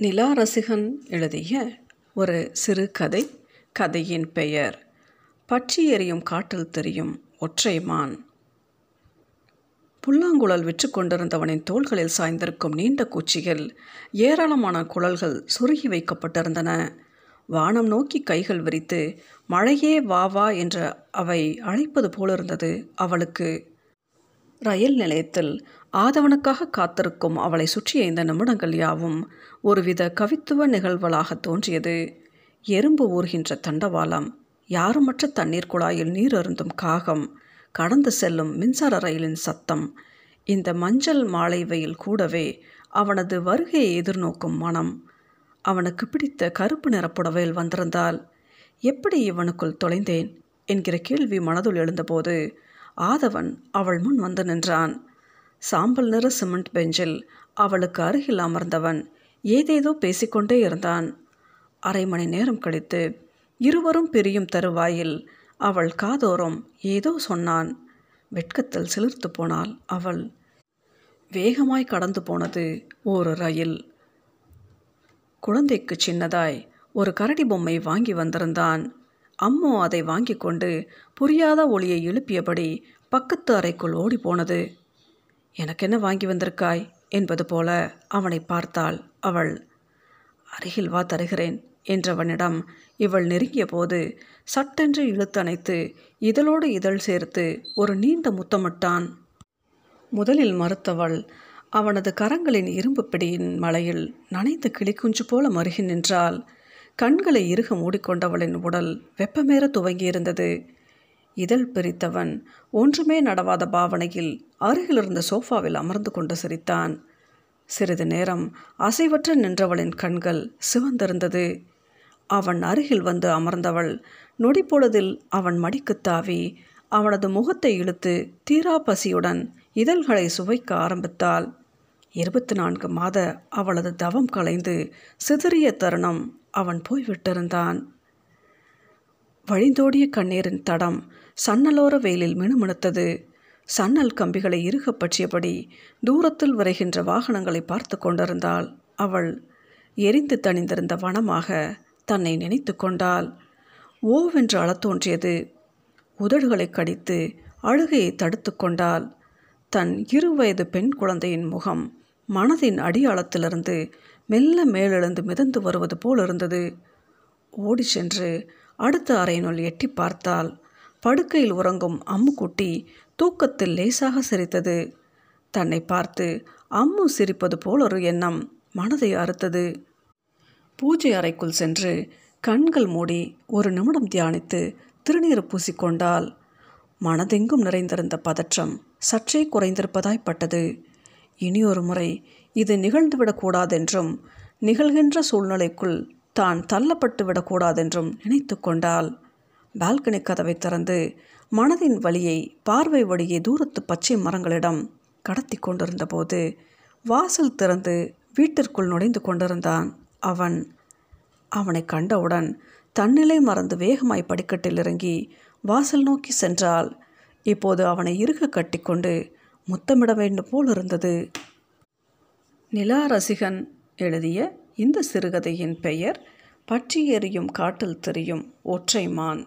நிலா ரசிகன் எழுதிய ஒரு சிறு கதை. கதையின் பெயர் பற்றி எறியும் காட்டில் தெரியும் ஒற்றை மான். புல்லாங்குழல் விற்று கொண்டிருந்தவனின் தோள்களில் சாய்ந்திருக்கும் நீண்ட குச்சிகள் ஏராளமான குழல்கள் சுருகி வைக்கப்பட்டிருந்தன. வானம் நோக்கி கைகள் விரித்து மழையே வா வா என்ற அவை அழைப்பது போலிருந்தது அவளுக்கு. ரயில் நிலையத்தில் ஆதவனுக்காக காத்திருக்கும் அவளை சுற்றிய இந்த நிமிடங்கள் யாவும் ஒருவித கவித்துவ நிகழ்வுகளாக தோன்றியது. எறும்பு ஊர்கின்ற தண்டவாளம் யாருமற்ற தண்ணீர் குழாயில் நீர் அருந்தும் காகம் கடந்து செல்லும் மின்சார ரயிலின் சத்தம் இந்த மஞ்சள் மாலை வெயில் கூடவே அவனது வருகையை எதிர்நோக்கும் மனம். அவனுக்கு பிடித்த கருப்பு நிற புடவையில் வந்திருந்தால் எப்படி இவனுக்குள் தொலைந்தேன்? என்கிற கேள்வி மனதுள் எழுந்தபோது ஆதவன் அவள் முன் வந்து நின்றான். சாம்பல் நிற சிமெண்ட் பெஞ்சில் அவளுக்கு அருகில் அமர்ந்தவன் ஏதேதோ பேசிக்கொண்டே இருந்தான். அரை மணி நேரம் கழித்து இருவரும் பிரியும் தருவாயில் அவள் காதோரம் ஏதோ சொன்னான். வெட்கத்தில் சிலிர்த்து போனாள் அவள். வேகமாய் கடந்து போனது ஒரு ரயில். குழந்தைக்கு சின்னதாய் ஒரு கரடி பொம்மை வாங்கி வந்திருந்தான். அம்மோ அதை வாங்கி கொண்டு புரியாத ஒளியை எழுப்பியபடி பக்கத்து அறைக்குள் ஓடி போனது எனக்கு என்ன வாங்கி வந்திருக்காய்? என்பது போல அவனை பார்த்தாள் அவள். அருகில் வா தருகிறேன் என்றவனிடம் இவள் நெருங்கிய போது சட்டென்று இழுத்தணைத்து இதழோடு இதழ் சேர்த்து ஒரு நீண்ட முத்தமிட்டான். முதலில் மறுத்தவள் அவனது கரங்களின் இரும்பு பிடியின் மலையில் நனைந்த கிளிக்குஞ்சு போல மருகி நின்றாள். கண்களை இறுக மூடிக்கொண்டவளின் உடல் வெப்பமேற துவங்கியிருந்தது. இதழ் பிரித்தவன் ஒன்றுமே நடவாத பாவனையில் அருகிலிருந்த சோஃபாவில் அமர்ந்து கொண்டு சிரித்தான். சிறிது நேரம் அசைவற்று நின்றவளின் கண்கள் சிவந்திருந்தது. அவன் அருகில் வந்து அமர்ந்தவள் நொடிப்பொழுதில் அவன் மடிக்கு தாவி அவனது முகத்தை இழுத்து தீரா பசியுடன் இதழ்களை சுவைக்க ஆரம்பித்தாள். இருபத்தி நான்கு மாத அவளது தவம் கலைந்து சிதறிய தருணம் அவன் போய்விட்டிருந்தான். வழிந்தோடிய கண்ணீரின் தடம் சன்னலோர வெயிலில் மினுமினுத்தது. சன்னல் கம்பிகளை இறுக பற்றியபடி தூரத்தில் விரைகின்ற வாகனங்களை பார்த்து கொண்டிருந்தாள். அவள் எரிந்து தணிந்திருந்த வனமாக தன்னை நினைத்து கொண்டாள். ஓவென்று அழத்தோன்றியது. உதடுகளை கடித்து அழுகையை தடுத்து கொண்டாள். தன் இருவயது பெண் குழந்தையின் முகம் மனதின் அடியாளத்திலிருந்து மெல்ல மேலெழுந்து மிதந்து வருவது போல் இருந்தது ஓடி சென்று அடுத்த அறையினுள் எட்டி பார்த்தால் படுக்கையில் உறங்கும் அம்முக்குட்டி தூக்கத்தில் லேசாக சிரித்தது. தன்னை பார்த்து அம்மு சிரிப்பது போல் ஒரு எண்ணம் மனதை அறுத்தது. பூஜை அறைக்குள் சென்று கண்கள் மூடி ஒரு நிமிடம் தியானித்து திருநீர் பூசிக்கொண்டால் மனதெங்கும் நிறைந்திருந்த பதற்றம் சற்றே குறைந்திருப்பதாய்ப்பட்டது இனியொரு முறை இது நிகழ்ந்துவிடக்கூடாதென்றும் நிகழ்கின்ற சூழ்நிலைக்குள் தான் தள்ளப்பட்டு விடக்கூடாதென்றும் நினைத்து கொண்டாள். பால்கனி கதவை திறந்து மனதின் வழியை பார்வை வழியே தூரத்து பச்சை மரங்களிடம் கடத்தி கொண்டிருந்த போது வாசல் திறந்து வீட்டிற்குள் நுழைந்து கொண்டிருந்தான் அவன். அவனை கண்டவுடன் தன்னிலை மறந்து வேகமாய் படிக்கட்டில் இறங்கி வாசல் நோக்கி சென்றால் இப்போது அவனை இறுக கட்டிக்கொண்டு முத்தமிட வேண்டும் போல் இருந்தது நிலா ரசிகன் எழுதிய இந்த சிறுகதையின் பெயர் பற்றி எறியும் காட்டில் தெரியும் ஒற்றை மான்